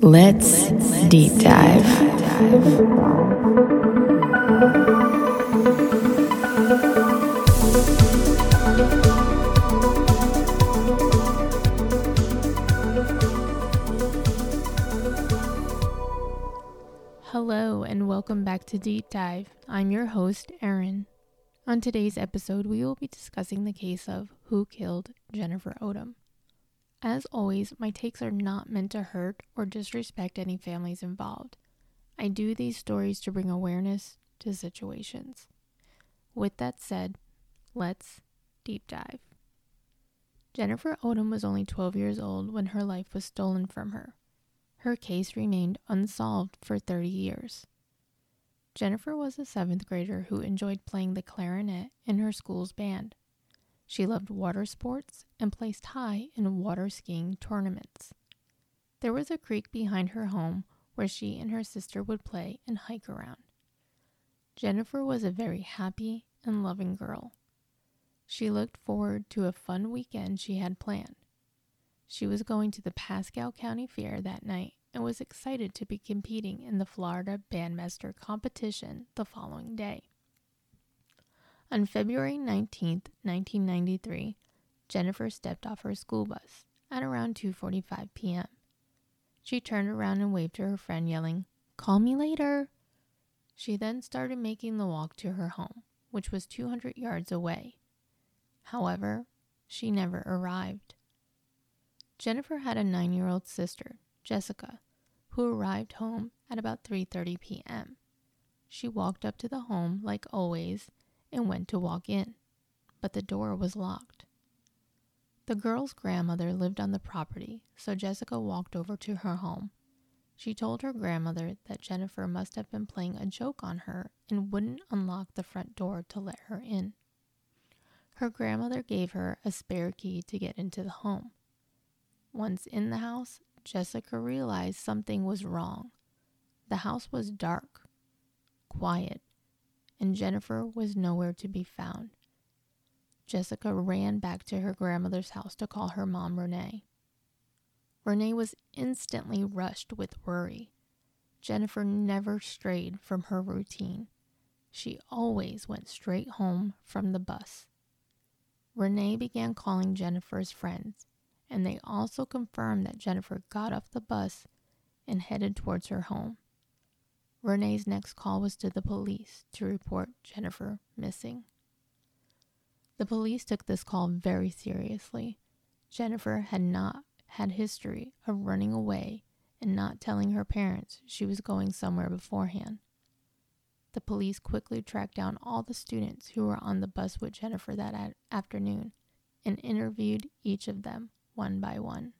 Let's deep dive. Hello, and welcome back to Deep Dive. I'm your host, Erin. On today's episode, we will be discussing the case of Who Killed Jennifer Odom. As always, my takes are not meant to hurt or disrespect any families involved. I do these stories to bring awareness to situations. With that said, let's deep dive. Jennifer Odom was only 12 years old when her life was stolen from her her case remained unsolved for 30 years. Jennifer was a seventh grader who enjoyed playing the clarinet in her school's band. She loved water sports and placed high in water skiing tournaments. There was a creek behind her home where she and her sister would play and hike around. Jennifer was a very happy and loving girl. She looked forward to a fun weekend she had planned. She was going to the Pasco County Fair that night and was excited to be competing in the Florida Bandmaster competition the following day. On February 19, 1993, Jennifer stepped off her school bus at around 2:45 p.m. She turned around and waved to her friend yelling, "Call me later." She then started making the walk to her home, which was 200 yards away. However, she never arrived. Jennifer had a 9-year-old sister, Jessica, who arrived home at about 3:30 p.m. She walked up to the home like always and went to walk in, but the door was locked. The girl's grandmother lived on the property, so Jessica walked over to her home. She told her grandmother that Jennifer must have been playing a joke on her and wouldn't unlock the front door to let her in. Her grandmother gave her a spare key to get into the home. Once in the house, Jessica realized something was wrong. The house was dark, quiet, and Jennifer was nowhere to be found. Jessica ran back to her grandmother's house to call her mom, Renee. Renee was instantly rushed with worry. Jennifer never strayed from her routine. She always went straight home from the bus. Renee began calling Jennifer's friends and they also confirmed that Jennifer got off the bus and headed towards her home. Renee's next call was to the police to report Jennifer missing. The police took this call very seriously. Jennifer had not had history of running away and not telling her parents she was going somewhere beforehand. The police quickly tracked down all the students who were on the bus with Jennifer that afternoon and interviewed each of them one by one.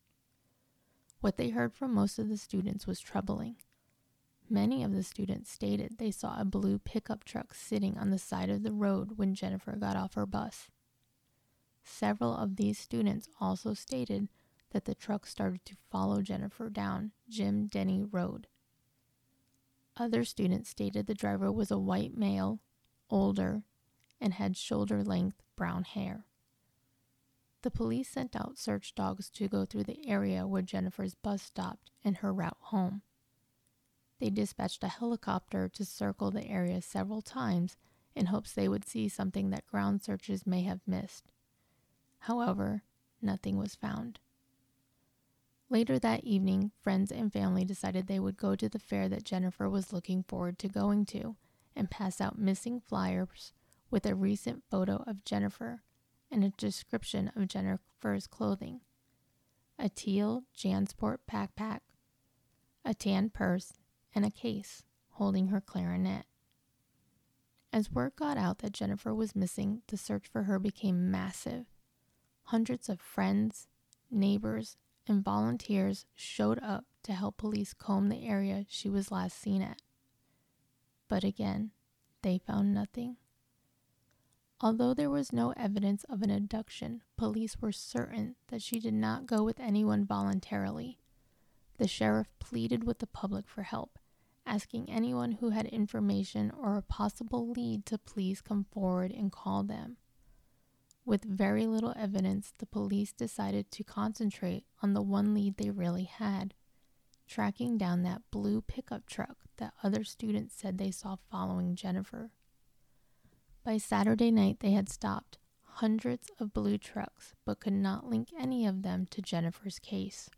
What they heard from most of the students was troubling. Many of the students stated they saw a blue pickup truck sitting on the side of the road when Jennifer got off her bus. Several of these students also stated that the truck started to follow Jennifer down Jim Denny Road. Other students stated the driver was a white male, older, and had shoulder length brown hair. The police sent out search dogs to go through the area where Jennifer's bus stopped and her route home. They dispatched a helicopter to circle the area several times in hopes they would see something that ground searches may have missed. However, nothing was found. Later that evening, friends and family decided they would go to the fair that Jennifer was looking forward to going to and pass out missing flyers with a recent photo of Jennifer and a description of Jennifer's clothing a teal Jansport backpack, a tan purse, and a case holding her clarinet. As word got out that Jennifer was missing, the search for her became massive. Hundreds of friends, neighbors, and volunteers showed up to help police comb the area she was last seen at. But again, they found nothing. Although there was no evidence of an abduction, police were certain that she did not go with anyone voluntarily. The sheriff pleaded with the public for help, asking anyone who had information or a possible lead to please come forward and call them. With very little evidence, the police decided to concentrate on the one lead they really had tracking down that blue pickup truck that other students said they saw following Jennifer. By Saturday night, they had stopped hundreds of blue trucks but could not link any of them to Jennifer's case.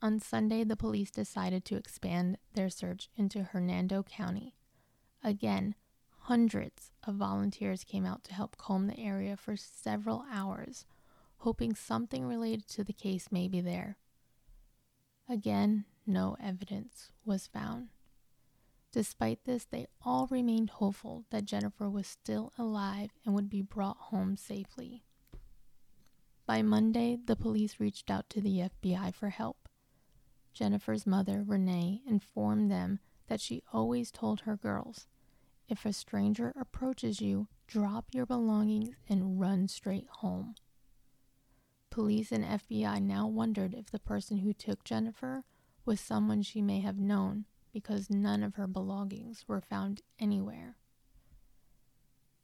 On Sunday, the police decided to expand their search into Hernando County. Again, hundreds of volunteers came out to help comb the area for several hours, hoping something related to the case may be there. Again, no evidence was found. Despite this, they all remained hopeful that Jennifer was still alive and would be brought home safely. By Monday, the police reached out to the FBI for help. Jennifer's mother, Renee, informed them that she always told her girls if a stranger approaches you, drop your belongings and run straight home. Police and FBI now wondered if the person who took Jennifer was someone she may have known because none of her belongings were found anywhere.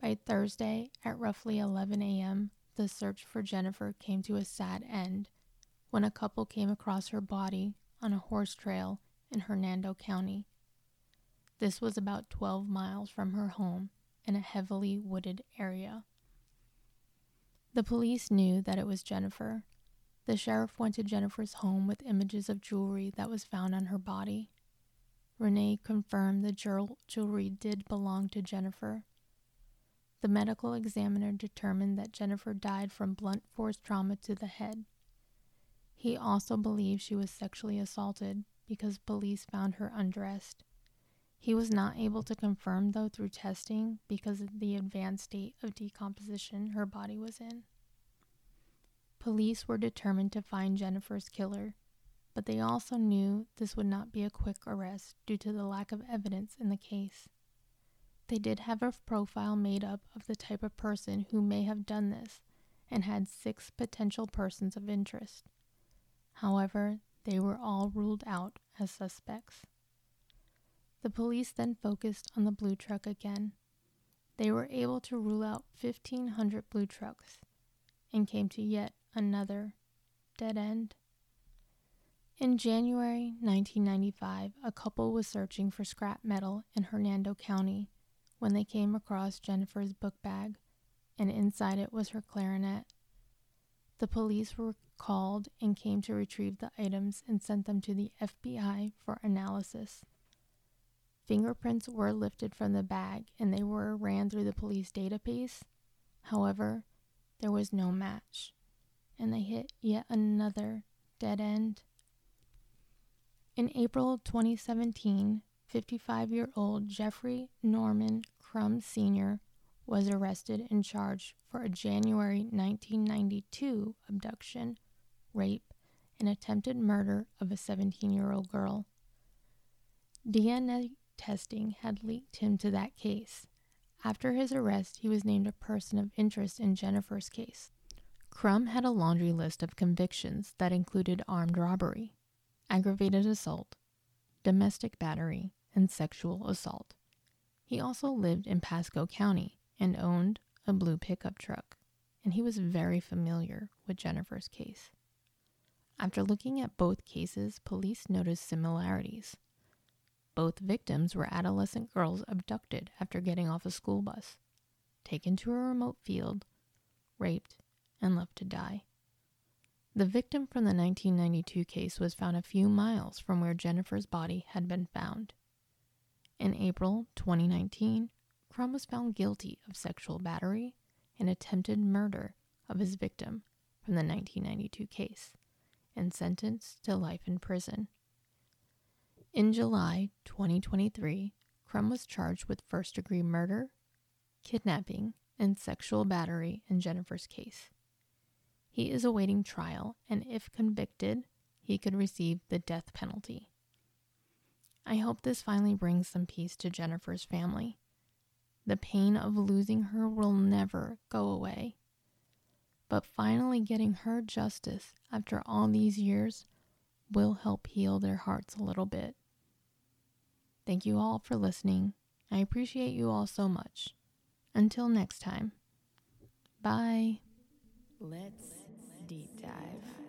By Thursday at roughly 11 a.m., the search for Jennifer came to a sad end when a couple came across her body on a horse trail in Hernando County. This was about 12 miles from her home in a heavily wooded area. The police knew that it was Jennifer. The sheriff went to Jennifer's home with images of jewelry that was found on her body. Renee confirmed the jewelry did belong to Jennifer. The medical examiner determined that Jennifer died from blunt force trauma to the head. He also believed she was sexually assaulted because police found her undressed. He was not able to confirm, though, through testing because of the advanced state of decomposition her body was in. Police were determined to find Jennifer's killer but they also knew this would not be a quick arrest due to the lack of evidence in the case. They did have a profile made up of the type of person who may have done this and had six potential persons of interest. However, they were all ruled out as suspects. The police then focused on the blue truck again. They were able to rule out 1,500 blue trucks and came to yet another dead end. In January 1995, a couple was searching for scrap metal in Hernando County when they came across Jennifer's book bag, and inside it was her clarinet. The police were called and came to retrieve the items and sent them to the FBI for analysis. Fingerprints were lifted from the bag and they were ran through the police database. However, there was no match, and they hit yet another dead end. In April 2017, 55 year old Jeffrey Norman Crum Sr. was arrested and charged for a January 1992 abduction, rape, and attempted murder of a 17 year old girl. DNA testing had linked him to that case. After his arrest, he was named a person of interest in Jennifer's case. Crum had a laundry list of convictions that included armed robbery, aggravated assault, domestic battery, and sexual assault. He also lived in Pasco County and owned a blue pickup truck, and he was very familiar with Jennifer's case. After looking at both cases, police noticed similarities. Both victims were adolescent girls abducted after getting off a school bus, taken to a remote field, raped, and left to die. The victim from the 1992 case was found a few miles from where Jennifer's body had been found. In April 2019, Crum was found guilty of sexual battery and attempted murder of his victim from the 1992 case and sentenced to life in prison. In July 2023, Crum was charged with first degree murder, kidnapping, and sexual battery in Jennifer's case. He is awaiting trial, and if convicted, he could receive the death penalty. I hope this finally brings some peace to Jennifer's family. The pain of losing her will never go away. But finally getting her justice after all these years will help heal their hearts a little bit. Thank you all for listening. I appreciate you all so much. Until next time. Bye. Let's deep dive.